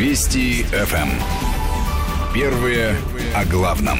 Вести ФМ. Эм. Первые о главном.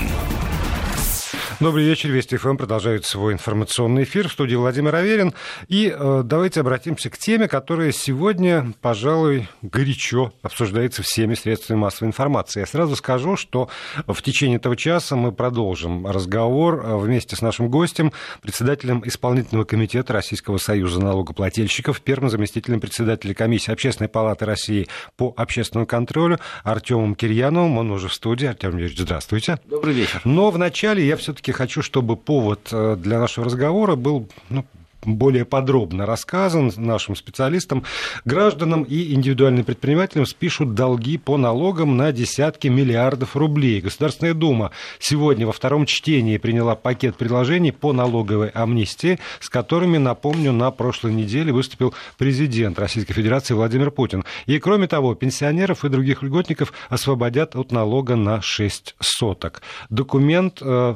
Добрый вечер. Вести ФМ продолжает свой информационный эфир. В студии Владимир Аверин. И э, давайте обратимся к теме, которая сегодня, пожалуй, горячо обсуждается всеми средствами массовой информации. Я сразу скажу, что в течение этого часа мы продолжим разговор э, вместе с нашим гостем, председателем исполнительного комитета Российского союза налогоплательщиков, первым заместителем председателя комиссии Общественной палаты России по общественному контролю Артемом Кирьяновым. Он уже в студии. Артем Юрьевич, здравствуйте. Добрый вечер. Но вначале я все-таки все-таки хочу, чтобы повод э, для нашего разговора был ну, более подробно рассказан нашим специалистам, гражданам и индивидуальным предпринимателям спишут долги по налогам на десятки миллиардов рублей. Государственная Дума сегодня во втором чтении приняла пакет предложений по налоговой амнистии, с которыми, напомню, на прошлой неделе выступил президент Российской Федерации Владимир Путин. И, кроме того, пенсионеров и других льготников освободят от налога на 6 соток. Документ э,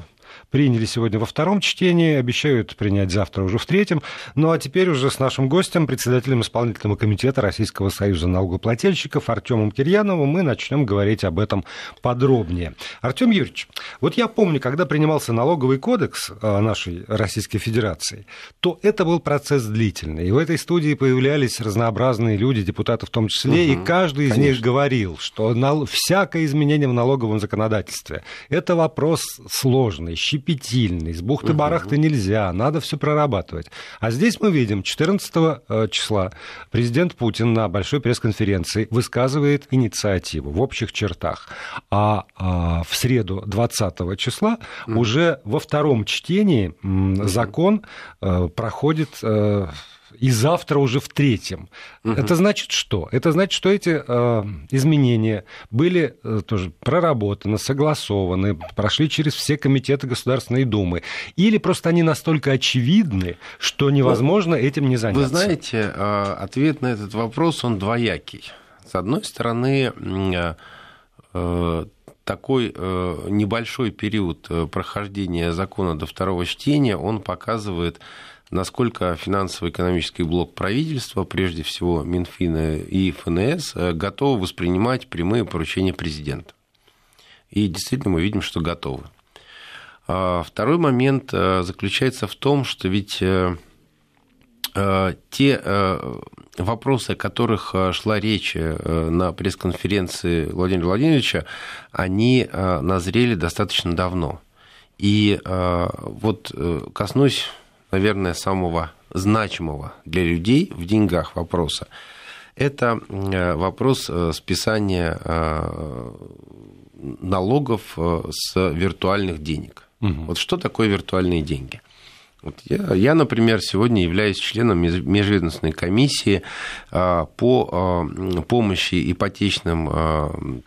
приняли сегодня во втором чтении, обещают принять завтра уже в третьем. Ну а теперь уже с нашим гостем, председателем исполнительного комитета Российского союза налогоплательщиков Артемом Кирьяновым мы начнем говорить об этом подробнее. Артем Юрьевич, вот я помню, когда принимался налоговый кодекс э, нашей Российской Федерации, то это был процесс длительный. И в этой студии появлялись разнообразные люди, депутаты в том числе, угу, и каждый из конечно. них говорил, что всякое изменение в налоговом законодательстве – это вопрос сложный, щепетильный, с бухты-барахты нельзя, надо все прорабатывать. А здесь мы видим, 14 э, числа президент Путин на большой пресс-конференции высказывает инициативу в общих чертах. А, а в среду 20 числа уже во втором чтении закон э, проходит э, и завтра уже в третьем. Угу. Это значит что? Это значит, что эти э, изменения были э, тоже проработаны, согласованы, прошли через все комитеты Государственной Думы. Или просто они настолько очевидны, что невозможно этим не заняться. Вы знаете, э, ответ на этот вопрос, он двоякий. С одной стороны, э, э такой э, небольшой период э, прохождения закона до второго чтения, он показывает насколько финансово-экономический блок правительства, прежде всего Минфина и ФНС, э, готовы воспринимать прямые поручения президента. И действительно мы видим, что готовы. А второй момент э, заключается в том, что ведь э, те вопросы, о которых шла речь на пресс-конференции Владимира Владимировича, они назрели достаточно давно. И вот коснусь наверное, самого значимого для людей в деньгах вопроса, это э, вопрос э, списания э, налогов с виртуальных денег. Угу. Вот что такое виртуальные деньги? Вот я, я, например, сегодня являюсь членом межведомственной комиссии по помощи ипотечным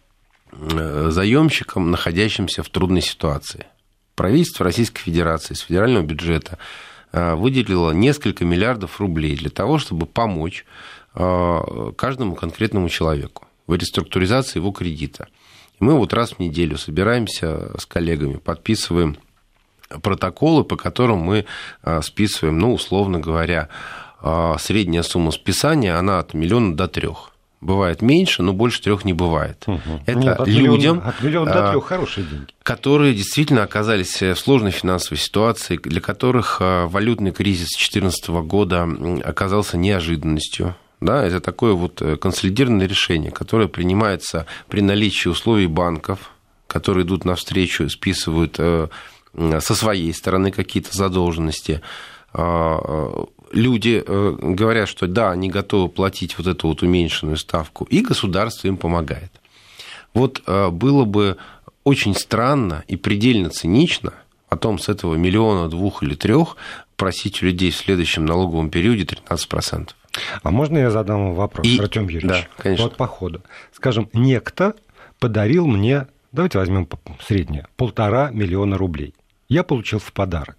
заемщикам, находящимся в трудной ситуации. Правительство Российской Федерации с федерального бюджета выделила несколько миллиардов рублей для того, чтобы помочь э, каждому конкретному человеку в реструктуризации его кредита. И мы вот раз в неделю собираемся с коллегами, подписываем протоколы, по которым мы э, списываем, ну, условно говоря, средняя сумма списания, она от миллиона до трех. Бывает меньше, но больше трех не бывает. Угу. Это Нет, от людям, миллиона, от миллиона до трех хорошие деньги. которые действительно оказались в сложной финансовой ситуации, для которых а, валютный кризис 2014 года оказался неожиданностью. Да, это такое вот э, консолидированное решение, которое принимается при наличии условий банков, которые идут навстречу, списывают э, со своей стороны какие-то задолженности а, люди э, говорят, что да, они готовы платить вот эту вот уменьшенную ставку, и государство им помогает. Вот э, было бы очень странно и предельно цинично потом с этого миллиона, двух или трех просить у людей в следующем налоговом периоде 13%. А можно я задам вопрос, и... Артем Юрьевич? Да, конечно. Вот по ходу. Скажем, некто подарил мне, давайте возьмем среднее, полтора миллиона рублей. Я получил в подарок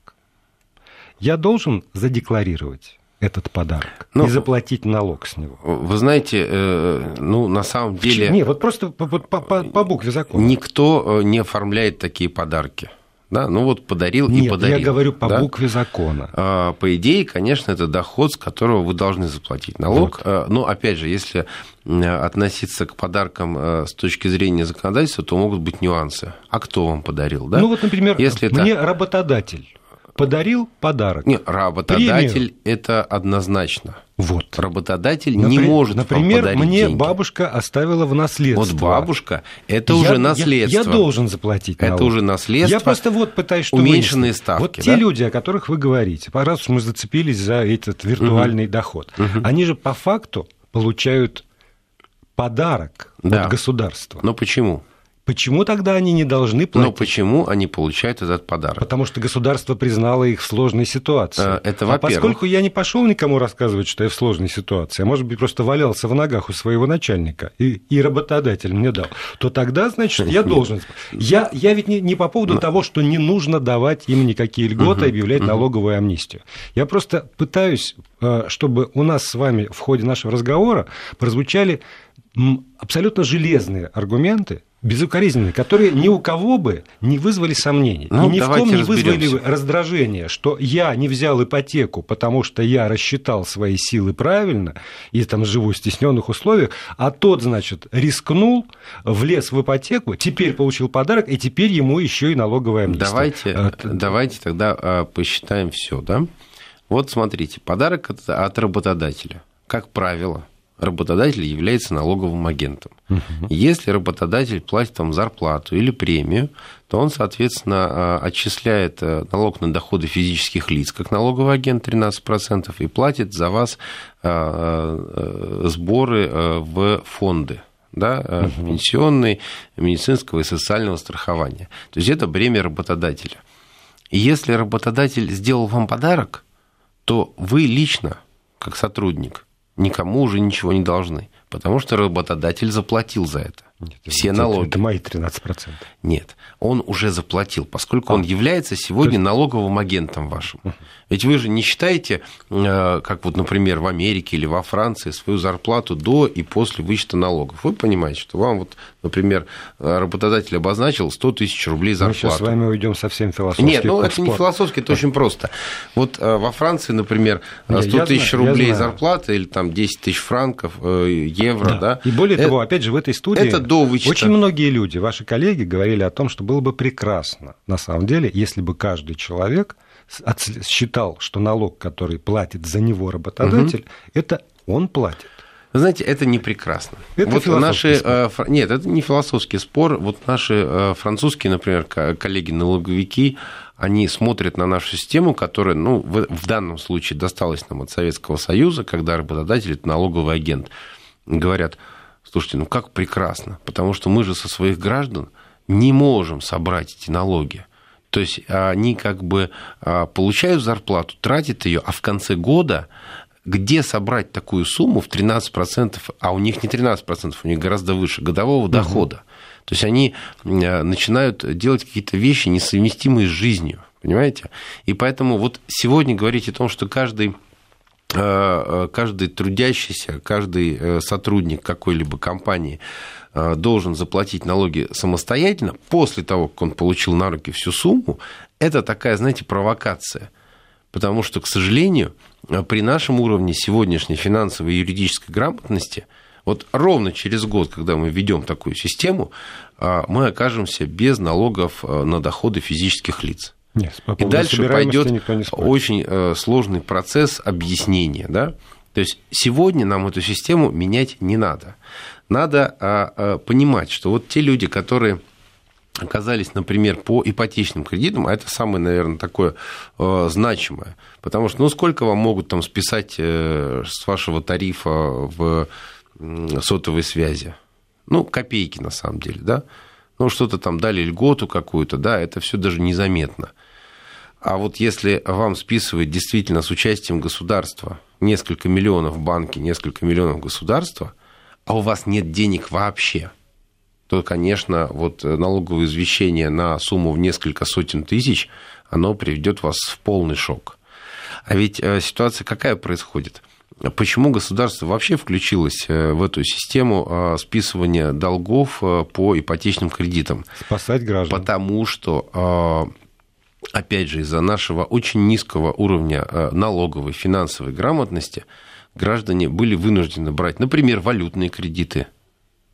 я должен задекларировать этот подарок ну, и заплатить налог с него. Вы знаете, э, ну, на самом деле... Нет, вот просто по, по, по, по букве закона. Никто э, не оформляет такие подарки. Да? Ну вот подарил Нет, и подарил. я говорю по да? букве закона. А, По идее, конечно, это доход, с которого вы должны заплатить налог. Вот. А, Но опять же, если относиться к подаркам э, с точки зрения законодательства, то могут быть нюансы. А кто вам подарил? Да? Ну вот, например, Если это- мне работодатель подарил подарок. Не, работодатель это однозначно. Вот. Работодатель не Напри- может вам Например, подарить мне деньги. бабушка оставила в наследство. Вот бабушка, это Я- уже я- наследство. Я, должен заплатить Это налог. уже наследство. Я просто вот пытаюсь что Уменьшенные выяснить. ставки, Вот те да? люди, о которых вы говорите, раз уж мы зацепились за этот виртуальный доход, они же по факту получают подарок Да. от государства. Но почему? Почему тогда они не должны Но платить? почему они получают этот подарок? Потому что государство признало их в сложной ситуации. Э, это а во-первых. поскольку я не пошел никому рассказывать, что я в сложной ситуации, а может быть просто валялся в ногах у своего начальника, и, и работодатель мне дал, то тогда, значит, я должен. Я, я ведь не, не по поводу того, что не нужно давать им никакие льготы, объявлять налоговую амнистию. Я просто пытаюсь, э, чтобы у нас с вами в ходе нашего разговора прозвучали абсолютно железные аргументы, безукоризненные, которые ни у кого бы не вызвали сомнений. Ну, и ни в ком не вызвали раздражение, что я не взял ипотеку, потому что я рассчитал свои силы правильно и там живу в стесненных условиях, а тот, значит, рискнул, влез в ипотеку, теперь получил подарок, и теперь ему еще и налоговая амнистия. Давайте, Э, давайте тогда а, посчитаем все, да? Вот смотрите, подарок от, от работодателя. Как правило, работодатель является налоговым агентом. Если работодатель платит там зарплату или премию, то он, соответственно, а, отчисляет э, налог на доходы физических лиц, как налоговый агент 13%, и платит за вас а, сборы э, в фонды да, э, пенсионный, медицинского и социального страхования. То есть это бремя работодателя. И если работодатель сделал вам подарок, то вы лично, как сотрудник, никому уже ничего не должны, потому что работодатель заплатил за это. Нет, Все это- налоги. Это мои 13%. Нет, он уже заплатил, поскольку он является сегодня налоговым агентом вашим. Ведь вы же не считаете, э, как вот, например, в Америке или во Франции, свою зарплату до и после вычета налогов. Вы понимаете, что вам, вот, например, работодатель обозначил 100 тысяч рублей Мы сейчас зарплату. с вами уйдем совсем философски. Нет, ну это не спор. философски, это очень просто. Вот э, во Франции, например, э, Не, 100 я тысяч рублей знаю. зарплата или там 10 тысяч франков, э, евро, да. И более Э, того, опять же, в этой студии это до вычета. очень многие люди, ваши коллеги, говорили о том, что было бы прекрасно, на самом деле, если бы каждый человек считал, что налог, который платит за него работодатель, это он платит. Вы знаете, это не прекрасно. Это вот наши, спор. э, нет, это не философский спор. Вот наши э, французские, например, ко- коллеги-налоговики, они смотрят на нашу систему, которая, ну, в, в данном случае досталась нам от Советского Союза, когда работодатель это налоговый агент. Говорят, слушайте, ну как прекрасно, потому что мы же со своих граждан не можем собрать эти налоги. То есть они как бы а, получают зарплату, тратят ее, а в конце года где собрать такую сумму в 13%, а у них не 13%, у них гораздо выше годового дохода. То есть они э, начинают делать какие-то вещи, несовместимые с жизнью, понимаете? И поэтому вот сегодня говорить о том, что каждый каждый трудящийся, каждый э, сотрудник какой-либо компании э, должен заплатить налоги самостоятельно после того, как он получил на руки всю сумму, это такая, знаете, провокация. Потому что, к сожалению, э, при нашем уровне сегодняшней финансовой и юридической грамотности, вот ровно через год, когда мы введем такую систему, э, мы окажемся без налогов э, на доходы физических лиц. Нет, по И дальше пойдет очень э, сложный процесс объяснения. Да? То есть сегодня нам эту систему менять не надо. Надо а, а, понимать, что вот те люди, которые оказались, например, по ипотечным кредитам, а это самое, наверное, такое э, значимое. Потому что, ну, сколько вам могут там списать э, с вашего тарифа в сотовой связи? Ну, копейки, на самом деле, да? Ну, что-то там дали льготу какую-то, да, это все даже незаметно. А вот если вам списывают действительно с участием государства несколько миллионов в банке, несколько миллионов государства, а у вас нет денег вообще, то, конечно, вот налоговое извещение на сумму в несколько сотен тысяч, оно приведет вас в полный шок. А ведь э, ситуация какая происходит? Почему государство вообще включилось э, в эту систему э, списывания долгов э, по ипотечным кредитам? Спасать граждан. Потому что опять же, из-за нашего очень низкого уровня налоговой, финансовой грамотности, граждане были вынуждены брать, например, валютные кредиты.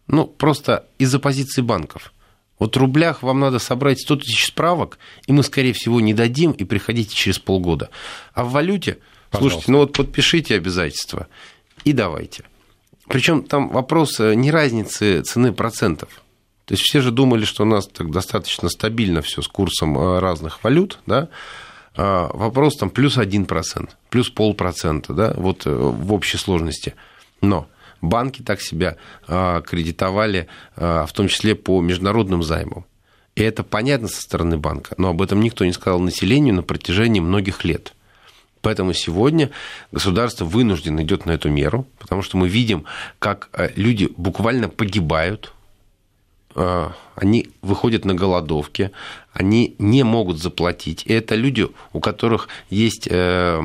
Ну, просто из-за позиции банков. Вот в рублях вам надо собрать 100 тысяч справок, и мы, скорее всего, не дадим, и приходите через полгода. А в валюте, Пожалуйста. слушайте, ну вот подпишите обязательства и давайте. Причем там вопрос э, не разницы цены процентов. То есть все же думали, что у нас так достаточно стабильно все с курсом э, разных валют, да, а вопрос там плюс 1%, плюс полпроцента, да, вот э, в общей сложности. Но банки так себя а, кредитовали, а, в том числе по международным займам. И это понятно со стороны банка, но об этом никто не сказал населению на протяжении многих лет. Поэтому сегодня государство вынуждено идет на эту меру, потому что мы видим, как э, люди буквально погибают, э, они выходят на голодовки, они не могут заплатить. И это люди, у которых есть э,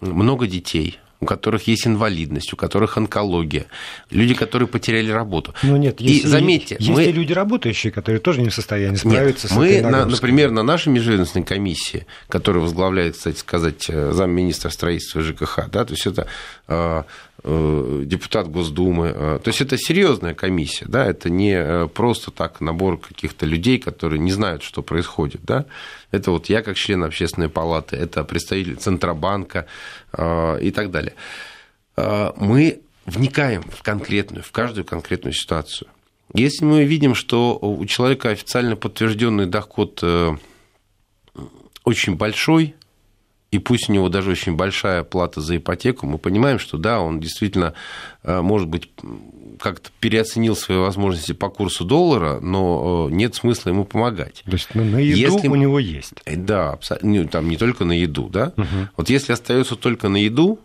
много детей, у которых есть инвалидность, у которых онкология, люди, которые потеряли работу. Ну нет, есть, и заметьте, есть мы... и люди работающие, которые тоже не в состоянии справиться нет, с мы, этой на, например, на нашей межведомственной комиссии, которую возглавляет, кстати сказать, э, замминистра строительства ЖКХ, да, то есть это э, депутат Госдумы. То есть это серьезная комиссия, да, это не просто так набор каких-то людей, которые не знают, что происходит, да. Это вот я как член общественной палаты, это представитель Центробанка э, и так далее. Э, мы вникаем в конкретную, в каждую конкретную ситуацию. Если мы видим, что у человека официально подтвержденный доход э, очень большой, и пусть у него даже очень большая плата за ипотеку, мы понимаем, что да, он действительно, может быть, как-то переоценил свои возможности по курсу доллара, но э, нет смысла ему помогать. То есть ну, на еду если... у него есть. Э, да, там не только на еду, да. Угу. Вот если остается только на еду,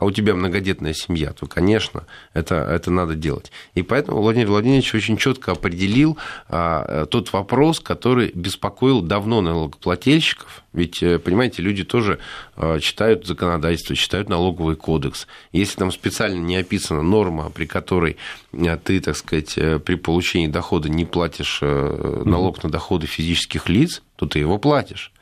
а у тебя многодетная семья, то, конечно, это, это надо делать. И поэтому Владимир Владимирович очень четко определил а, тот вопрос, который беспокоил давно налогоплательщиков. Ведь, э, понимаете, люди тоже а, читают законодательство, читают налоговый кодекс. Если там специально не описана норма, при которой а, ты, так сказать, э, при получении дохода не платишь э, налог на доходы физических лиц, то ты его платишь.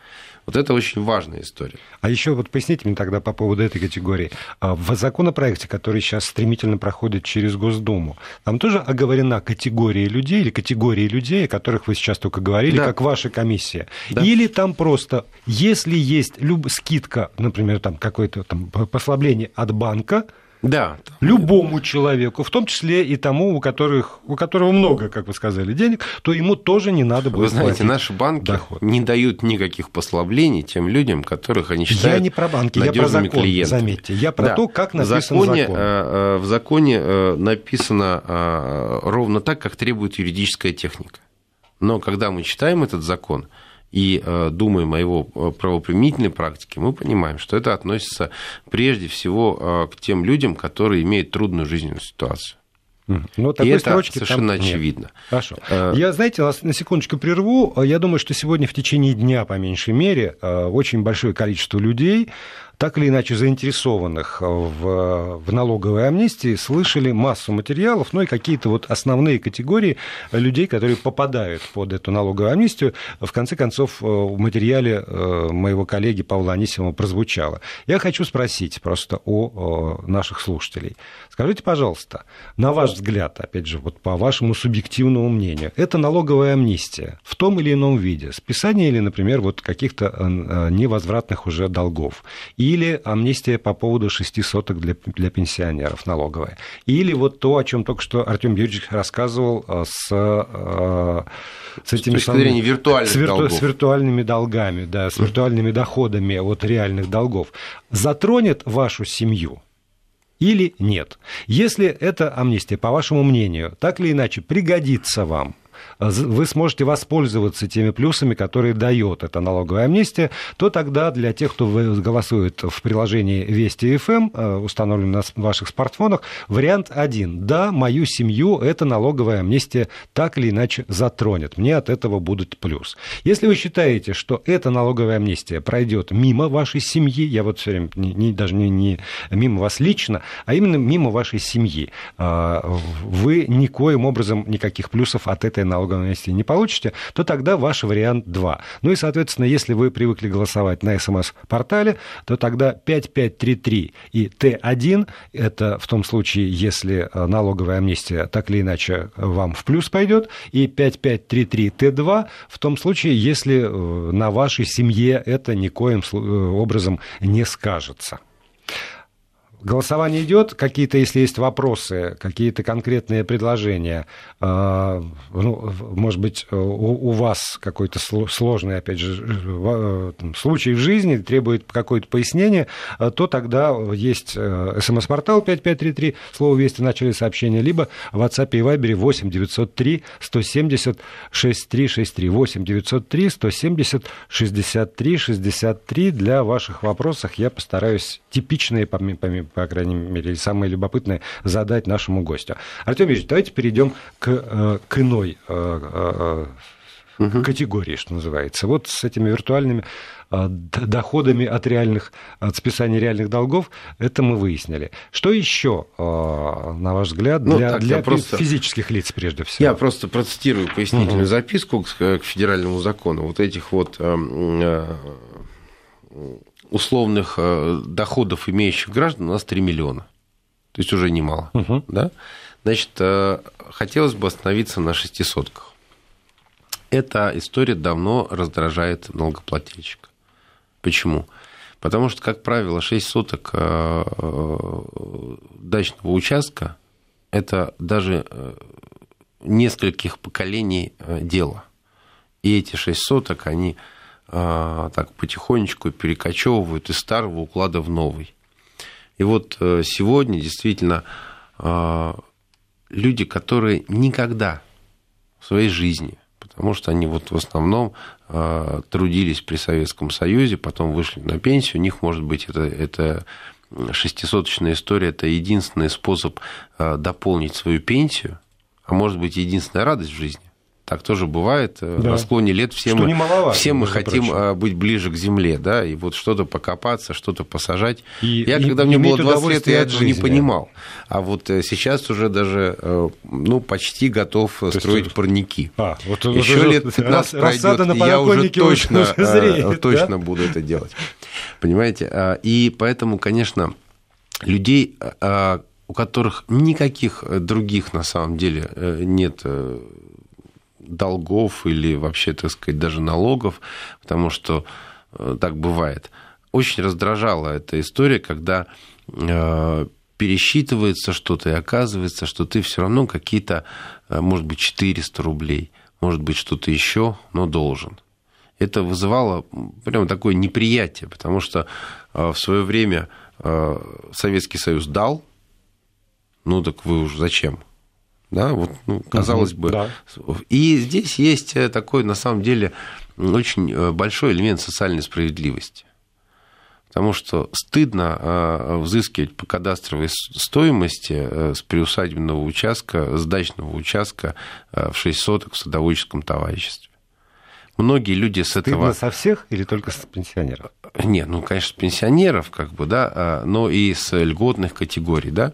Вот это очень важная история. А еще вот поясните мне тогда по поводу этой категории. А, в законопроекте, который сейчас стремительно проходит через Госдуму, там тоже оговорена категория людей или категории людей, о которых вы сейчас только говорили, да. как ваша комиссия. Да. Или там просто, если есть люб... скидка, например, там какое-то там послабление от банка, да. Любому человеку, в том числе и тому, у, которых, у которого много, как вы сказали, денег, то ему тоже не надо будет Вы знаете, наши банки доход. не дают никаких послаблений тем людям, которых они считают Я не про банки, я про закон, клиентами. заметьте. Я про да. то, как написан законе, закон. Э, э, в законе э, написано ровно так, как требует юридическая техника. Но когда мы читаем этот закон, и э, думаем о его э, правоприменительной практике, мы понимаем, что это относится прежде всего э, к тем людям, которые имеют трудную жизненную ситуацию. Ну, такой и это совершенно там... очевидно. Нет. Хорошо. Я, знаете, вас на секундочку прерву. Я думаю, что сегодня в течение дня, по меньшей мере, очень большое количество людей так или иначе заинтересованных в, в налоговой амнистии, слышали массу материалов, ну и какие-то вот основные категории людей, которые попадают под эту налоговую амнистию. В конце концов, в материале э, моего коллеги Павла Анисимова прозвучало. Я хочу спросить просто о наших слушателей. Скажите, пожалуйста, на ваш взгляд, опять же, вот по вашему субъективному мнению, это налоговая амнистия в том или ином виде, списание или, например, вот каких-то э, невозвратных уже долгов, или амнистия по поводу шести соток для, для пенсионеров налоговая, или вот то, о чем только что Артем Юрьевич рассказывал э, с, э, с этими с самыми, виртуальных с, вирту, с виртуальными долгами, да, с виртуальными доходами от реальных долгов, затронет вашу семью? Или нет? Если эта амнистия, по вашему мнению, так или иначе пригодится вам – вы сможете воспользоваться теми плюсами, которые дает эта налоговая амнистия, то тогда для тех, кто голосует в приложении Вести ФМ, эм, э, установленном на ваших смартфонах, вариант один. Да, мою семью эта налоговая амнистия так или иначе затронет. Мне от этого будет плюс. Если вы считаете, что эта налоговая амнистия пройдет мимо вашей семьи, я вот все время не, не, даже не, не мимо вас лично, а именно мимо вашей семьи, э, вы никоим образом никаких плюсов от этой налоговой амнистии не получите, то тогда ваш вариант 2. Ну и, соответственно, если вы привыкли голосовать на СМС-портале, то тогда 5533 и Т1, это в том случае, если э, налоговая амнистия так или иначе вам в плюс пойдет, и 5533 Т2 в том случае, если э, на вашей семье это никоим э, образом не скажется. Голосование идет, какие-то, если есть вопросы, какие-то конкретные предложения, а, ну, может быть, у, у вас какой-то сложный, опять же, э, случай в жизни требует какое-то пояснение, то тогда есть э, смс-портал 5533, слово «Вести» в начале сообщения, либо в WhatsApp и Viber 8 903 170 6363 8 903 170 63 63 для ваших вопросов я постараюсь типичные, помимо по крайней мере, самое любопытное задать нашему гостю. Артем Ильич, давайте перейдем к, э, к иной угу. категории, что называется. Вот с этими виртуальными доходами от реальных, от списания реальных долгов, это мы выяснили. Что еще, на ваш взгляд, для, ну, так, для просто... физических лиц прежде всего? Я просто процитирую пояснительную угу. записку к, к федеральному закону. Вот этих вот условных э, доходов имеющих граждан у нас 3 миллиона. То есть уже немало. Угу. Да? Значит, э, хотелось бы остановиться на шестисотках. Эта история давно раздражает налогоплательщика. Почему? Потому что, как правило, 6 соток э, дачного участка – это даже нескольких поколений дела. И эти 6 соток, они так потихонечку перекочевывают из старого уклада в новый. И вот э, сегодня действительно а, люди, которые никогда в своей жизни, потому что они вот в основном а, трудились при Советском Союзе, потом вышли на пенсию, у них, может быть, это, это шестисоточная история, это единственный способ дополнить свою пенсию, а может быть, единственная радость в жизни. Так тоже бывает. Э, да. На склоне лет все что мы, все мы хотим прочим. Э, быть ближе к земле, да, и вот что-то покопаться, что-то посажать. И, я, когда мне было 20 лет, я этого не понимал. А вот э, сейчас уже даже, ну, почти готов То строить есть... парники. А, вот Еще лет 15 пройдет, и я уже точно, уже зреет, точно да? буду это делать. Понимаете? А, и поэтому, конечно, людей а, у которых никаких других на самом деле нет долгов или вообще, так сказать, даже налогов, потому что э, так бывает. Очень раздражала эта история, когда э, пересчитывается что-то, и оказывается, что ты все равно какие-то, э, может быть, 400 рублей, может быть, что-то еще, но должен. Это вызывало прямо такое неприятие, потому что в свое время Советский Союз дал, ну так вы уж зачем? Да, вот, ну, казалось угу, бы. Да. И здесь есть э, такой, на самом деле, очень э, большой элемент социальной справедливости. Потому что стыдно э, взыскивать по кадастровой стоимости с приусадебного участка, с дачного участка в 6 соток в садоводческом товариществе. Многие люди с Стыдно этого... со всех или только с пенсионеров? Нет, ну, конечно, с пенсионеров, как бы, да, а, но и с льготных категорий, да.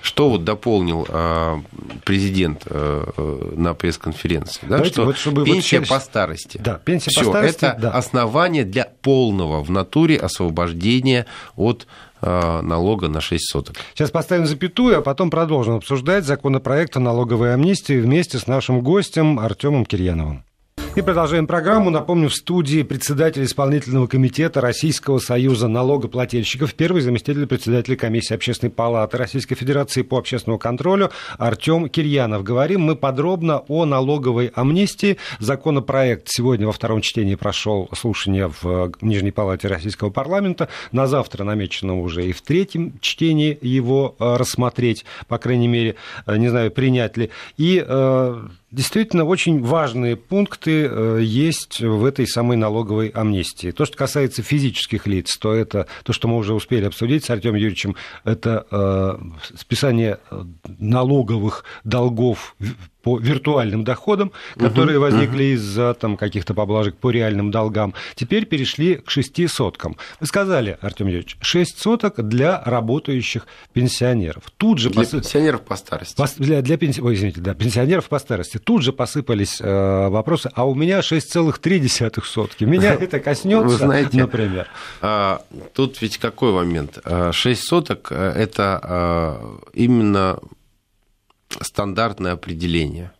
Что вот дополнил а, президент а, на пресс-конференции, да, что вот, чтобы пенсия вот... по старости. Да, пенсия Всё, по старости, это да. основание для полного в натуре освобождения от налога на 6 соток. Сейчас поставим запятую, а потом продолжим обсуждать законопроект о налоговой амнистии вместе с нашим гостем Артемом Кирьяновым. И продолжаем программу. Напомню, в студии председатель исполнительного комитета Российского союза налогоплательщиков, первый заместитель председателя комиссии Общественной палаты Российской Федерации по общественному контролю Артем Кирьянов. Говорим мы подробно о налоговой амнистии. Законопроект сегодня во втором чтении прошел слушание в Нижней палате Российского парламента. На завтра намечено уже и в третьем чтении его э, рассмотреть, по крайней мере, э, не знаю, принять ли. И э, Действительно, очень важные пункты э, есть в этой самой налоговой амнистии. То, что касается физических лиц, то это то, что мы уже успели обсудить с Артемом Юрьевичем, это э, списание э, налоговых долгов по виртуальным доходам, которые угу, возникли угу. из-за там, каких-то поблажек по реальным долгам, теперь перешли к 6 соткам. Вы сказали, Артем Юрьевич, 6 соток для работающих пенсионеров. Тут же для посып... пенсионеров по старости. По... Для, для пенси... Ой, извините, да, пенсионеров по старости. Тут же посыпались э, вопросы, а у меня 6,3 сотки. Меня это коснется, Вы знаете, например. А, тут ведь какой момент? 6 а, соток – это а, именно стандартное определение.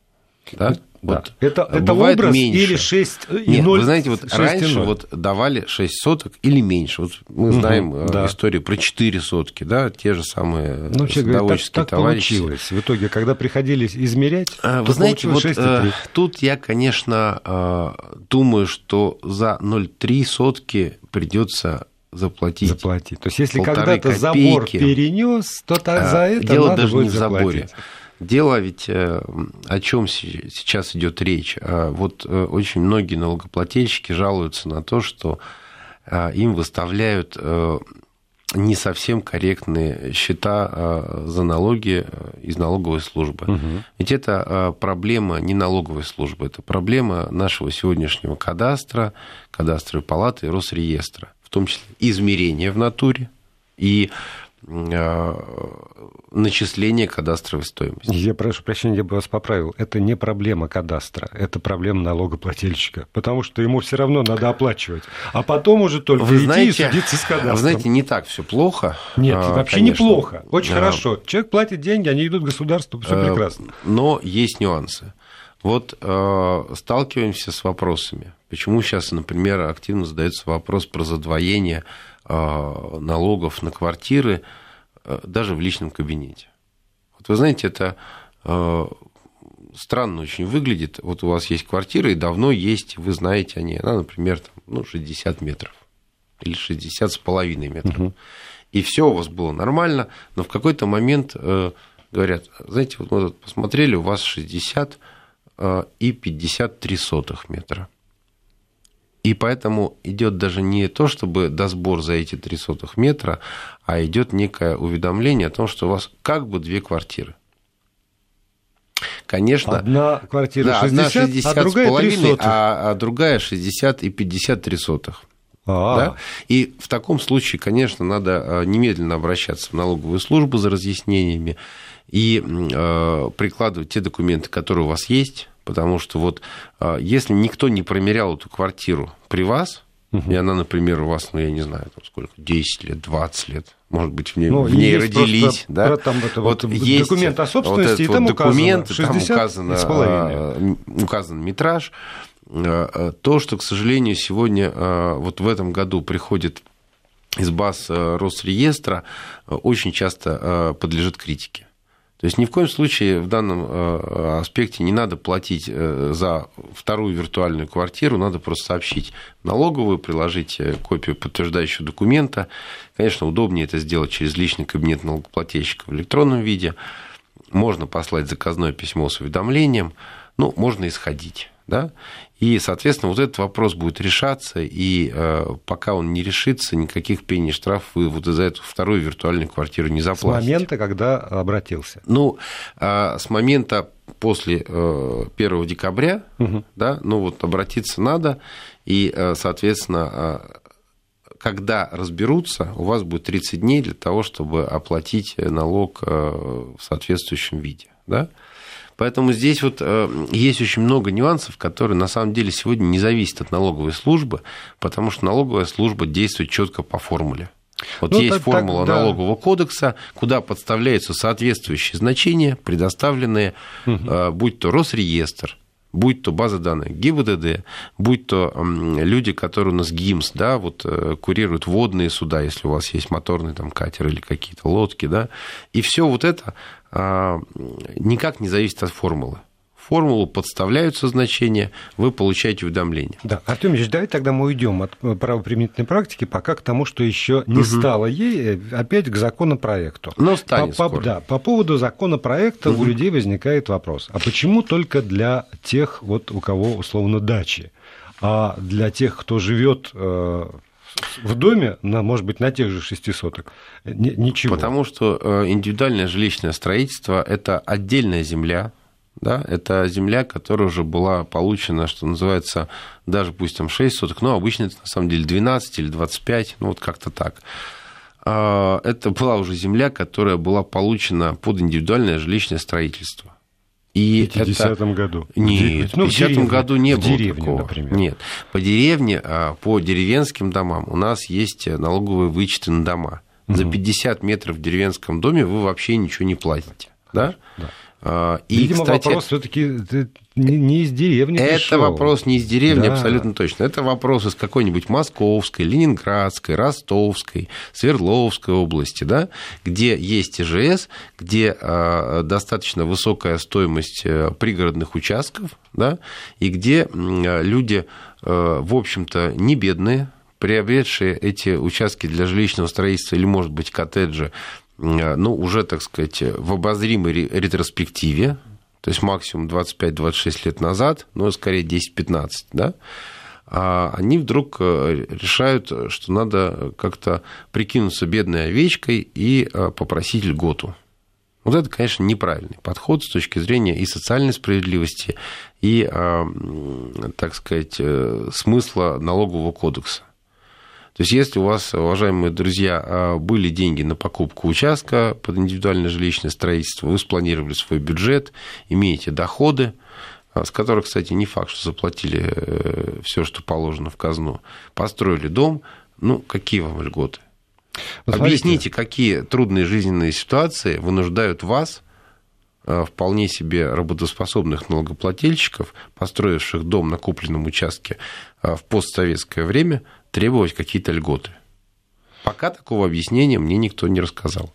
Да? Вот да. Это, это бывает образ меньше. или 6 и Нет, 0, вы знаете, вот раньше вот давали 6 соток или меньше. Вот мы знаем угу, да. историю про 4 сотки, да, те же самые ну, садоводческие так, так товарищи. Получилось. В итоге, когда приходили измерять, а, вы знаете, вот 6 э, тут я, конечно, э, думаю, что за 0,3 сотки придется заплатить. Заплатить. То есть, если когда-то забор перенес, то так, за это Дело надо даже будет не в заборе. Дело ведь э, о чем сейчас идет речь. А вот э, очень многие налогоплательщики жалуются на то, что э, им выставляют не совсем корректные счета за налоги из налоговой службы. Угу. Ведь это проблема не налоговой службы, это проблема нашего сегодняшнего кадастра, кадастровой палаты и Росреестра, в том числе измерения в натуре и начисления кадастровой стоимости. Я прошу прощения, я бы вас поправил. Это не проблема кадастра, это проблема налогоплательщика, потому что ему все равно надо оплачивать. А потом уже только вы идти знаете, и судиться с кадастром. Вы знаете, не так все плохо. Нет, а, вообще конечно. неплохо. Очень а, хорошо. Человек платит деньги, они идут государству, все а, прекрасно. Но есть нюансы. Вот э, сталкиваемся с вопросами. Почему сейчас, например, активно задается вопрос про задвоение э, налогов на квартиры Э, даже в личном кабинете. Вот вы знаете, это э, странно очень выглядит. Вот у вас есть квартира, и давно есть, вы знаете о ней. Она, например, там, ну, 60 метров или 60 с половиной метров. Угу. И все у вас было нормально, но в какой-то момент э, говорят, знаете, вот мы тут посмотрели, у вас 60 и 53 сотых метра. И поэтому идет даже не то, чтобы досбор за эти три сотых метра, а идет некое уведомление о том, что у вас как бы две квартиры. Конечно. Одна квартира да, 60, одна 60 а другая с половиной, а, а другая 60 и 53 сотых. А. Да? И в таком случае, конечно, надо а, немедленно обращаться в налоговую службу за разъяснениями и э, прикладывать те документы, которые у вас есть, потому что вот а, если никто не промерял эту квартиру при вас, угу. и она, например, у вас, ну, я не знаю, там сколько, 10 лет, 20 лет, может быть, в ней, ну, в ней родились, да? Про, там это вот, вот есть документ о собственности, вот и там вот документ, указано 60 там указано, а, указан метраж. А, то, что, к сожалению, сегодня, вот в этом году приходит из баз Росреестра, очень часто подлежит критике. То есть ни в коем случае в данном э, аспекте не надо платить э, за вторую виртуальную квартиру, надо просто сообщить налоговую, приложить э, копию подтверждающего документа. Конечно, удобнее это сделать через личный кабинет налогоплательщика в электронном виде. Можно послать заказное письмо с уведомлением, ну, можно исходить. Да? И, соответственно, вот этот вопрос будет решаться, и э, пока он не решится, никаких пений штрафов вы вот за эту вторую виртуальную квартиру не заплатите. С момента, когда обратился? Ну, э, с момента после э, 1 декабря, угу. да, ну вот обратиться надо, и, э, соответственно, э, когда разберутся, у вас будет 30 дней для того, чтобы оплатить налог э, в соответствующем виде, да? Поэтому здесь вот э, есть очень много нюансов, которые на самом деле сегодня не зависят от налоговой службы, потому что налоговая служба действует четко по формуле. Вот ну, есть так, формула так, да. налогового кодекса, куда подставляются соответствующие значения, предоставленные, угу. будь то Росреестр, будь то база данных ГИБДД, будь то люди, которые у нас ГИМС, да, вот э, курируют водные суда, если у вас есть моторный там катер или какие-то лодки, да, и все вот это а, никак не зависит от формулы формулу подставляются значения, вы получаете уведомление. Да, Артем Ильич, давайте тогда мы уйдем от правоприменительной практики пока к тому, что еще не угу. стало ей, э, опять к законопроекту. Но станет по, скоро. Да, по поводу законопроекта угу. у людей возникает вопрос, а почему только для тех, вот у кого условно дачи, а для тех, кто живет э, в доме, на, может быть, на тех же шести соток, ничего. Потому что э, индивидуальное жилищное строительство – это отдельная земля, да, это земля, которая уже была получена, что называется, даже пусть там 6 соток, но обычно это на самом деле 12 или 25, ну вот как-то так. А, это была уже земля, которая была получена под индивидуальное жилищное строительство. И в 50-м году? Нет, ну, в 50-м году не в было деревне, такого. Например. Нет, по деревне, а, по деревенским домам у нас есть налоговые вычеты на дома. Угу. За 50 метров в деревенском доме вы вообще ничего не платите. Да? да. А, и, Видимо, кстати, вопрос все-таки не, из деревни. Это пришел. вопрос не из деревни, да. абсолютно точно. Это вопрос из какой-нибудь Московской, Ленинградской, Ростовской, Свердловской области, да, где есть ИЖС, где э, достаточно высокая стоимость э, пригородных участков, да, и где люди, э, в общем-то, не бедные, приобретшие эти участки для жилищного строительства или, может быть, коттеджи ну, уже, так сказать, в обозримой ретроспективе, то есть максимум 25-26 лет назад, но скорее 10-15, да, а они вдруг э, решают, что надо как-то прикинуться бедной овечкой и э, попросить льготу. Вот это, конечно, неправильный подход с точки зрения и социальной справедливости, и, так сказать, смысла налогового кодекса. То есть, если у вас, уважаемые друзья, а, были деньги на покупку участка под индивидуальное жилищное строительство, вы спланировали свой бюджет, имеете доходы, а, с которых, кстати, не факт, что заплатили э, все, что положено в казну, построили дом, ну, какие вам льготы? Ну, Объясните, какие трудные жизненные ситуации вынуждают вас, вполне себе работоспособных налогоплательщиков, построивших дом на купленном участке в постсоветское время, требовать какие-то льготы. Пока такого объяснения мне никто не рассказал.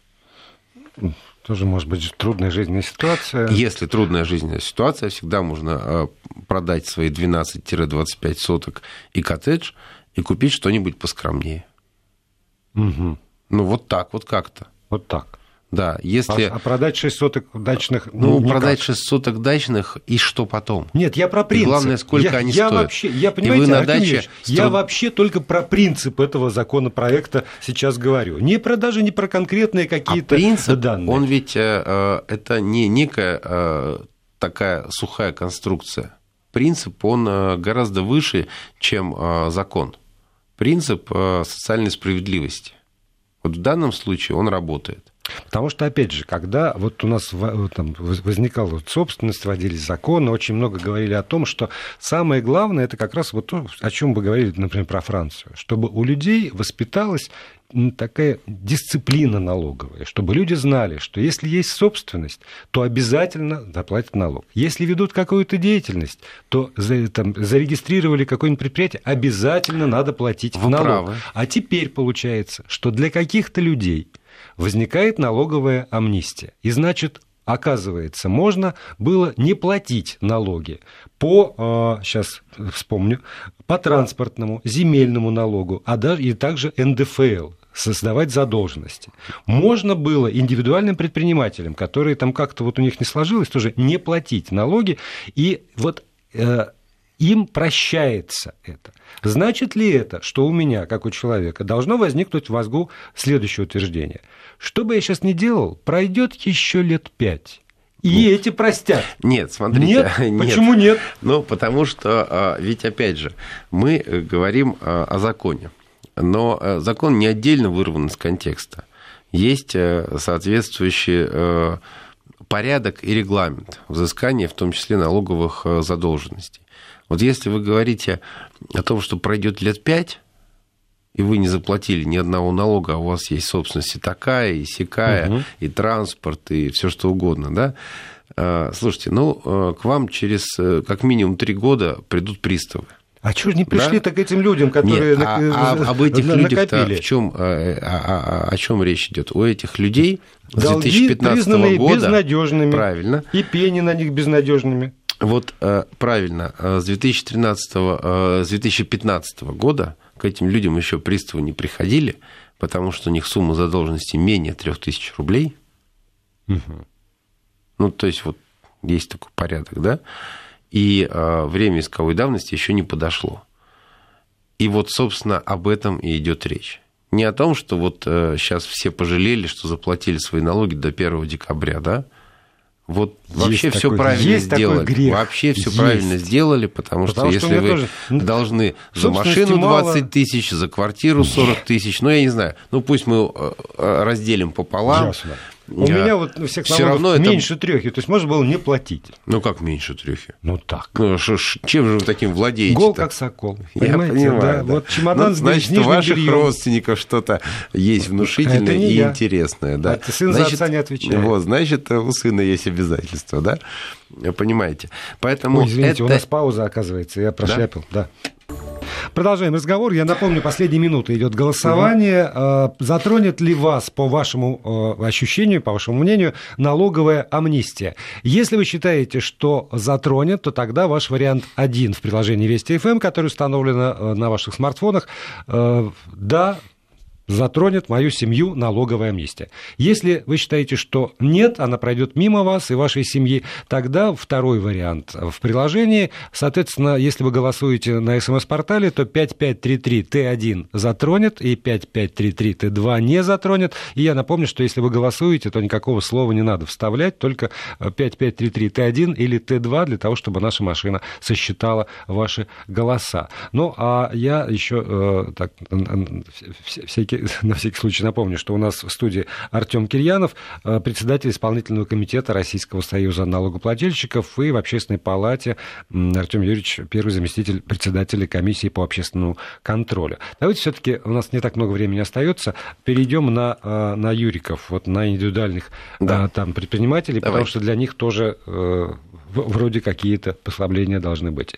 Тоже может быть трудная жизненная ситуация. Если трудная жизненная ситуация, всегда можно э, продать свои 12-25 соток и коттедж и купить что-нибудь поскромнее. Угу. Ну, вот так, вот как-то. Вот так. Да, если... А, а продать 6 соток дачных... Ну, ну продать 6 соток дачных, и что потом? Нет, я про принцип. И главное, сколько я, они я стоят. Вообще, я, понимаете, и вы на даче... я вообще только про принцип этого законопроекта сейчас говорю. Не про даже не про конкретные какие-то а принцип, данные. он ведь э, э, это не некая э, такая сухая конструкция. Принцип, он гораздо выше, чем закон. Принцип социальной справедливости. Вот в данном случае он работает. Потому что, опять же, когда вот у нас там, возникала вот собственность, вводились законы, очень много говорили о том, что самое главное это как раз вот то, о чем вы говорили, например, про Францию, чтобы у людей воспиталась такая дисциплина налоговая, чтобы люди знали, что если есть собственность, то обязательно заплатят налог. Если ведут какую-то деятельность, то там, зарегистрировали какое-нибудь предприятие, обязательно надо платить Вы налог. Правы. А теперь получается, что для каких-то людей возникает налоговая амнистия. И значит, оказывается, можно было не платить налоги по, сейчас а, вспомню, по транспортному, земельному налогу, а даже и также НДФЛ, создавать задолженности. Можно было индивидуальным предпринимателям, которые там как-то вот у них не сложилось, тоже не платить налоги, и вот э, им прощается это. Значит ли это, что у меня, как у человека, должно возникнуть в мозгу следующее утверждение? Что бы я сейчас ни делал, пройдет еще лет пять. И нет. эти простят. Нет, смотрите. Нет? нет. Почему нет? Ну, потому что, а, ведь опять же, мы говорим а, о законе. Но а, закон не отдельно вырван из контекста. Есть соответствующий порядок и регламент взыскания, в том числе налоговых задолженностей. Вот если вы говорите о том, что пройдет лет пять, и вы не заплатили ни одного налога, а у вас есть собственность и такая, и сякая, угу. и транспорт, и все что угодно, да? А, слушайте, ну, э, к вам через э, как минимум три года придут приставы. А что же не пришли-то да? к этим людям, которые Нет, а, а, об этих людях в чем, э, о, о, о чем речь идет? У этих людей Долги с 2015 года безнадежными. Правильно. И пени на них безнадежными. Вот э, правильно, э, с 2013, э, с 2015 года к этим людям еще приставы не приходили, потому что у них сумма задолженности менее 3000 рублей. Угу. Ну, то есть вот есть такой порядок, да? И время исковой давности еще не подошло. И вот, собственно, об этом и идет речь. Не о том, что вот сейчас все пожалели, что заплатили свои налоги до 1 декабря, да? Вот вообще есть все такой, правильно есть сделали. Грех. Вообще все есть. правильно сделали, потому, потому что, что если вы тоже... должны за машину 20 мало... тысяч, за квартиру 40 тысяч, ну я не знаю, ну пусть мы э, э, разделим пополам. Ясно. У я... меня вот всех Все равно меньше это... трехи, то есть можно было не платить. Ну как меньше трехи? Ну так. Ну, шо, чем же вы таким владеете? Гол как сокол. Я понимаю, да? да. Вот чемодан ну, значит, у ваших бельем. родственников что-то есть внушительное и я. интересное. Да? А ты сын значит, за отца не отвечает. Вот, значит, у сына есть обязательства, да? Понимаете? Поэтому Ой, извините, это... у нас пауза, оказывается, я прошляпил. Да? да. Продолжаем разговор. Я напомню, последние минуты идет голосование. Угу. Затронет ли вас, по вашему э, ощущению, по вашему мнению, налоговая амнистия? Если вы считаете, что затронет, то тогда ваш вариант один в приложении Вести ФМ, который установлено э, на ваших смартфонах. Да, затронет мою семью налоговая амнистия. Если вы считаете, что нет, она пройдет мимо вас и вашей семьи, тогда второй вариант в приложении. Соответственно, если вы голосуете на смс-портале, то 5533Т1 затронет и 5533Т2 не затронет. И я напомню, что если вы голосуете, то никакого слова не надо вставлять, только 5533Т1 или Т2 для того, чтобы наша машина сосчитала ваши голоса. Ну, а я еще э, так, всякие на всякий случай напомню, что у нас в студии Артем Кирьянов, э, председатель исполнительного комитета Российского союза налогоплательщиков и в общественной палате Артем Юрьевич, первый заместитель председателя комиссии по общественному контролю. Давайте все-таки, у нас не так много времени остается, перейдем на, э, на юриков, вот на индивидуальных да. Э, там, предпринимателей, Давай. потому что для них тоже вроде какие-то послабления должны быть.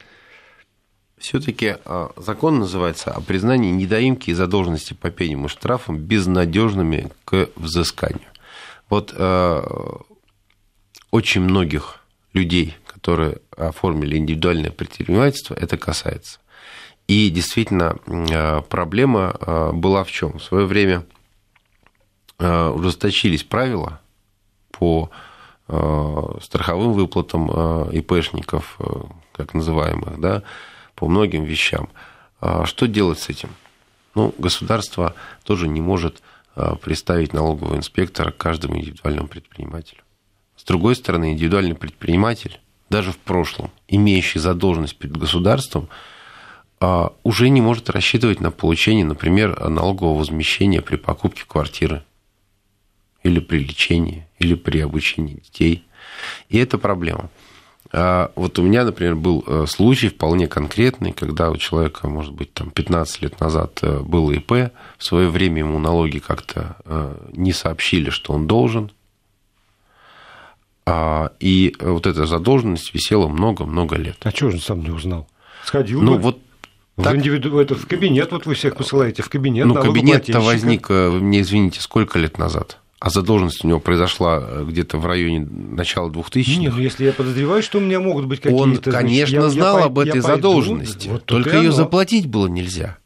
Все-таки а, закон называется о признании недоимки и задолженности по пеням и штрафам безнадежными к взысканию. Вот а, очень многих людей, которые оформили индивидуальное предпринимательство, это касается. И действительно, а, проблема была в чем? В свое время ужесточились правила по страховым выплатам ИПшников, как называемых, да, по многим вещам. А что делать с этим? Ну, государство тоже не может а, представить налогового инспектора каждому индивидуальному предпринимателю. С другой стороны, индивидуальный предприниматель, даже в прошлом, имеющий задолженность перед государством, а, уже не может рассчитывать на получение, например, налогового возмещения при покупке квартиры или при лечении, или при обучении детей. И это проблема. А вот у меня, например, был э, случай вполне конкретный, когда у человека, может быть, там 15 лет назад э, было ИП, в свое время ему налоги как-то э, не сообщили, что он должен, а, и вот эта задолженность висела много-много лет. А чего же он сам не узнал? Сходил ну, бы. вот в, так... индивиду... это в кабинет, вот вы всех посылаете в кабинет. Ну, кабинет-то возник, вы мне извините, сколько лет назад? А задолженность у него произошла э, где-то в районе начала 2000-х. Нет, ну если я подозреваю, что у меня могут быть какие-то... Он, конечно, значит, знал я, об этой я задолженности, вот только ее заплатить было нельзя.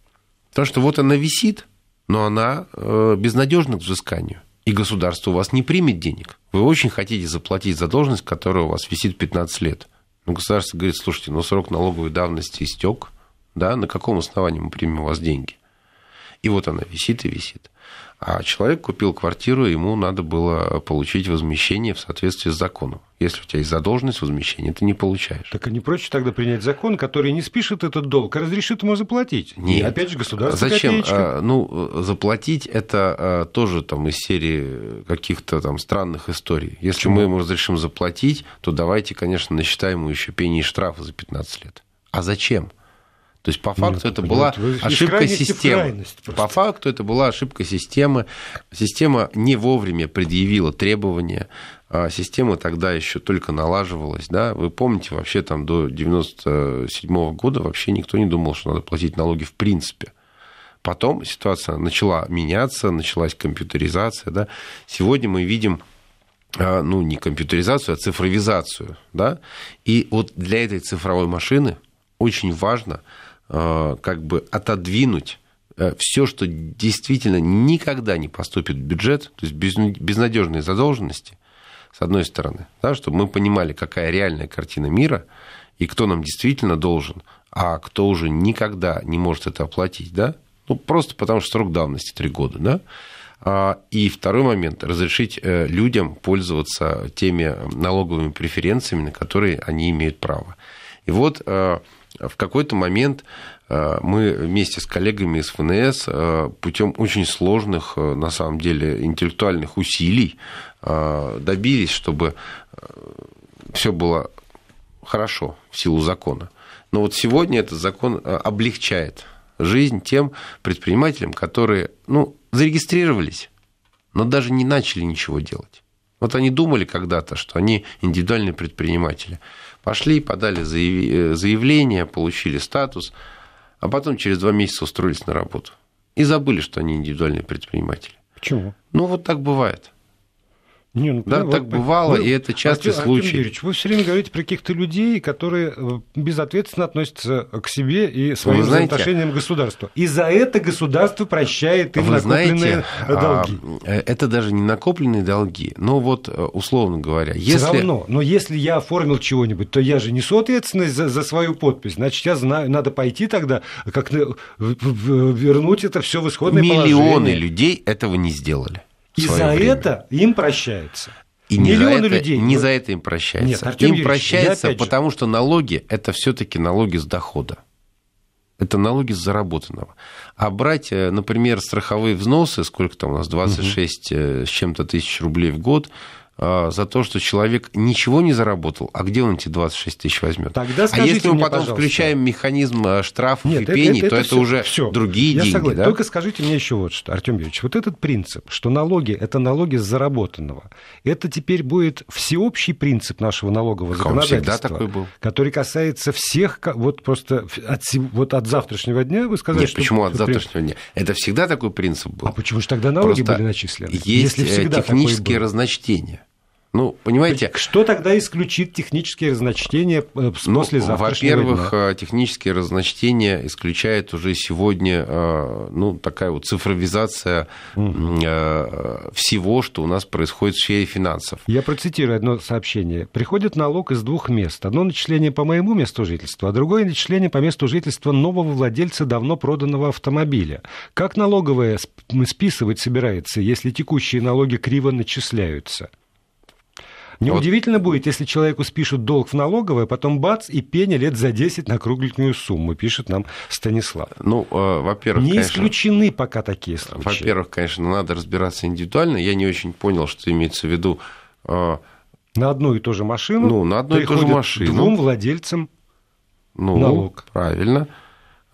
Потому что вот она висит, но она э, безнадежна к взысканию. И государство у вас не примет денег. Вы очень хотите заплатить задолженность, которая у вас висит 15 лет. Но государство говорит, слушайте, ну срок налоговой давности истек, да, на каком основании мы примем у вас деньги? И вот она висит и висит. А человек купил квартиру, ему надо было получить возмещение в соответствии с законом. Если у тебя есть задолженность, возмещения ты не получаешь. Так а не проще тогда принять закон, который не спишет этот долг, а разрешит ему заплатить? Нет. И опять же государство Зачем? Копеечка. А, ну, заплатить это а, тоже там из серии каких-то там странных историй. Если Почему? мы ему разрешим заплатить, то давайте, конечно, насчитаем ему еще пени и штрафы за 15 лет. А зачем? То есть, по факту, Нет, это была ошибка системы. По факту, это была ошибка системы. Система не вовремя предъявила требования. А система тогда еще только налаживалась. Да? Вы помните, вообще там до 1997 года вообще никто не думал, что надо платить налоги в принципе. Потом ситуация начала меняться, началась компьютеризация. Да? Сегодня мы видим а, ну, не компьютеризацию, а цифровизацию. Да? И вот для этой цифровой машины очень важно как бы отодвинуть э, все, что действительно никогда не поступит в бюджет, то есть безнадежные задолженности, с одной стороны, да, чтобы мы понимали, какая реальная картина мира и кто нам действительно должен, а кто уже никогда не может это оплатить, да, ну, просто потому что срок давности три года, да, А, и второй момент – разрешить э, людям пользоваться теми налоговыми преференциями, на которые они имеют право. И вот э, в какой-то момент э, мы вместе с коллегами из ФНС путем очень сложных, на самом деле, интеллектуальных усилий добились, чтобы все было хорошо в силу закона. Но вот сегодня этот закон облегчает жизнь тем предпринимателям, которые ну, зарегистрировались, но даже не начали ничего делать. Вот они думали когда-то, что они индивидуальные предприниматели. Пошли, подали э, заявление, получили статус, а потом через два месяца устроились на работу. И забыли, что они индивидуальные предприниматели. Почему? Ну, вот так бывает. Не, ну, да, вот, так бывало, вы, и это частый Артем, случай. Артем Юрьевич, вы все время говорите про каких-то людей, которые э, безответственно относятся к себе и своим знаете, взаимоотношениям к государству. И за это государство прощает им вы накопленные знаете, долги. А, это даже не накопленные долги. Но вот, э, условно говоря, если... Все равно, но если я оформил чего-нибудь, то я же несу ответственность за, за свою подпись. Значит, я знаю, надо пойти тогда, как вернуть это все в исходное Миллионы положение. Миллионы людей этого не сделали. И за время. это им прощается. И не Миллионы за это, людей. Не за это им прощается. Нет, Артем им Юрьевич, прощается, потому что налоги это все-таки налоги с дохода. Это налоги с заработанного. А брать, э, например, страховые взносы, сколько там у нас, 26 угу. с чем-то тысяч рублей в год, за то, что человек ничего не заработал, а где он эти 26 тысяч возьмет? Тогда а если мы мне, потом пожалуйста. включаем механизм э, штрафов Нет, и пений, это, это, то это, это уже всё. другие Я деньги. Согласен. Да? Только скажите мне еще вот что, Артем Юрьевич, вот этот принцип, что налоги – это налоги с заработанного, это теперь будет всеобщий принцип нашего налогового как законодательства, всегда такой был. который касается всех, вот просто от, вот от завтрашнего дня вы сказали, Нет, что... почему от завтрашнего дня? Это всегда такой принцип был. А почему же тогда налоги Просто были начислены? Есть если всегда технические разночтения. Ну, понимаете... Что тогда исключит технические разночтения э, ну, после завтрашнего Во-первых, дня? Э, технические разночтения исключает уже сегодня э, ну, такая вот цифровизация mm. всего, что у нас происходит в сфере финансов. Я процитирую одно сообщение. Приходит налог из двух мест. Одно начисление по моему месту жительства, а другое начисление по месту жительства нового владельца давно проданного автомобиля. Как налоговая списывать собирается, если текущие налоги криво начисляются? Неудивительно вот. будет, если человеку спишут долг в налоговое, потом бац, и пеня лет за 10 на кругленькую сумму, пишет нам Станислав. Ну, э, во-первых, Не конечно, исключены пока такие случаи. Во-первых, конечно, надо разбираться индивидуально. Я не очень понял, что имеется в виду... Э, на одну и ту же машину ну, на одну и ту же машину. двум владельцам ну, налог. Правильно.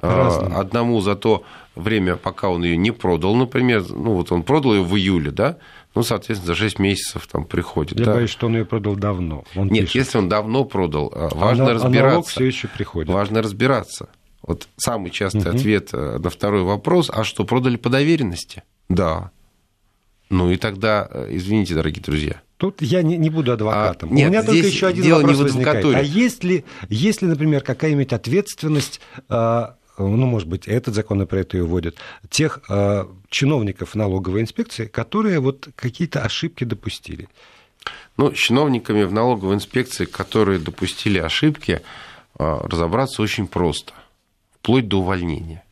Э, Разным. Одному за то время, пока он ее не продал, например, ну вот он продал ее в июле, да, ну, соответственно, за 6 месяцев там приходит. Я да? боюсь, что он ее продал давно. Он Нет, пишет. если он давно продал, а важно а разбираться. Все еще приходит. Важно разбираться. Вот самый частый угу. ответ э, на второй вопрос, а что, продали по доверенности? Да. Ну и тогда, э, извините, дорогие друзья, Тут я не, не буду адвокатом. А, нет, У меня только еще один дело вопрос не в возникает. А есть ли, есть ли, например, какая-нибудь ответственность а, ну, может быть, этот законопроект ее вводит, тех э, чиновников налоговой инспекции, которые вот какие-то ошибки допустили. Ну, с чиновниками в налоговой инспекции, которые допустили ошибки, э, разобраться очень просто, вплоть до увольнения.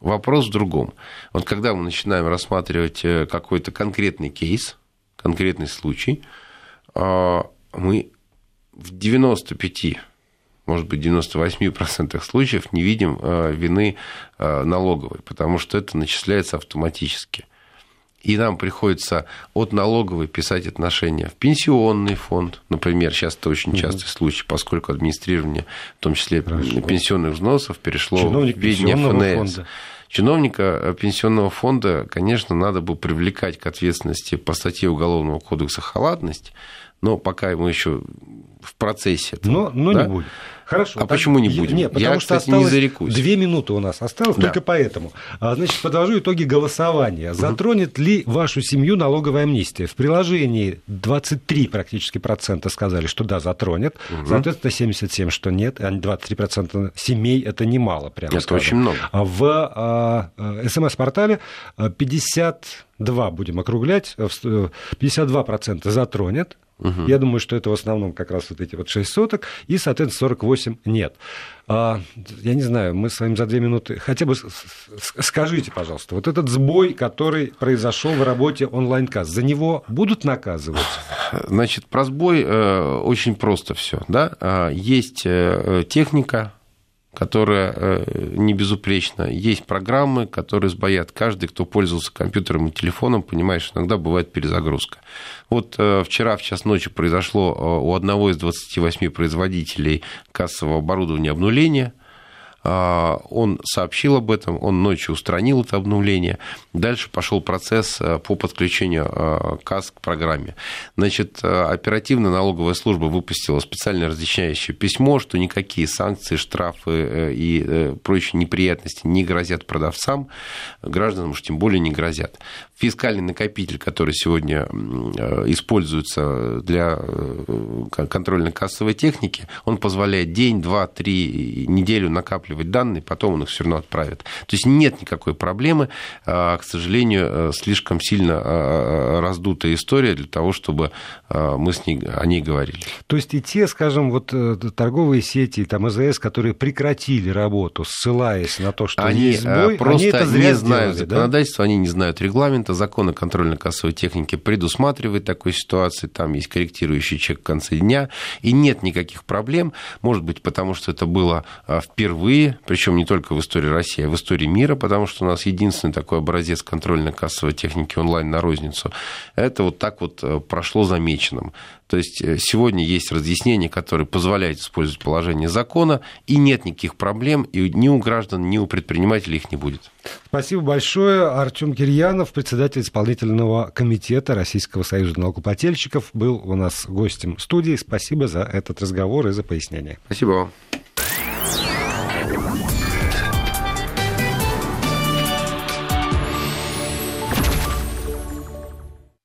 Вопрос в другом. Вот когда мы начинаем рассматривать э, какой-то конкретный кейс, конкретный случай, э, мы в 95 может быть, 98% случаев не видим э, вины э, налоговой, потому что это начисляется автоматически. И нам приходится от налоговой писать отношения в пенсионный фонд. Например, сейчас это очень частый угу. случай, поскольку администрирование, в том числе Хорошо. пенсионных взносов, перешло Чиновник в ведение ФНС. Фонда. Чиновника э, пенсионного фонда, конечно, надо бы привлекать к ответственности по статье Уголовного кодекса халатность, но пока ему еще в процессе. Этого, но но да? не будет. Хорошо. А так, почему не будем? Нет, потому Я, что кстати, осталось не зарекусь. Две минуты у нас осталось, да. только поэтому. А, значит, подвожу итоги голосования. Затронет угу. ли вашу семью налоговая амнистия? В приложении 23 практически процента сказали, что да, затронет. Угу. Соответственно, 77, что нет. 23 процента семей это немало, прямо Это скажем. очень много. А в а, а, СМС-портале 50 2 будем округлять, 52% затронет, Угу. Я думаю, что это в основном как раз вот эти вот 6 соток, и, соответственно, 48 нет. А, я не знаю, мы с вами за две минуты... Хотя бы скажите, пожалуйста, вот этот сбой, который произошел в работе онлайн-касс, за него будут наказывать? Значит, про сбой э, очень просто все. Да? А, есть э, техника, которая э, не безупречна. Есть программы, которые сбоят. Каждый, кто пользовался компьютером и телефоном, понимает, что иногда бывает перезагрузка. Вот э, вчера в час ночи произошло э, у одного из 28 производителей кассового оборудования обнуление – он сообщил об этом, он ночью устранил это обновление. Дальше пошел процесс э, по подключению э, КАС к программе. Значит, э, оперативная налоговая служба выпустила специальное разъясняющее письмо, что никакие санкции, штрафы и прочие неприятности не грозят продавцам, гражданам уж тем более не грозят. Фискальный накопитель, который сегодня используется для контрольно-кассовой техники, он позволяет день, два, три, неделю накапливать данные, потом он их все равно отправит. То есть нет никакой проблемы. А, к сожалению, э, слишком сильно а, а, раздутая история для того, чтобы мы с ней, о ней говорили. То есть и те, скажем, вот э, торговые сети, там ЭЗС, которые прекратили работу, ссылаясь на то, что они есть сбой, просто они это зря не знают сделали, законодательства, да? они не знают регламента, закон о контрольно-кассовой технике предусматривает такой ситуации, там есть корректирующий чек в конце дня, и нет никаких проблем, может быть, потому что это было впервые, впервые, причем не только в истории России, а в истории мира, потому что у нас единственный такой образец контрольно-кассовой техники онлайн на розницу, это вот так вот э, прошло замеченным. То есть э, сегодня есть разъяснение, которое позволяет использовать положение закона, и нет никаких проблем, и ни у граждан, ни у предпринимателей их не будет. Спасибо большое. Артем Кирьянов, председатель исполнительного комитета Российского союза налогоплательщиков, был у нас гостем студии. Спасибо за этот разговор и за пояснение. Спасибо вам.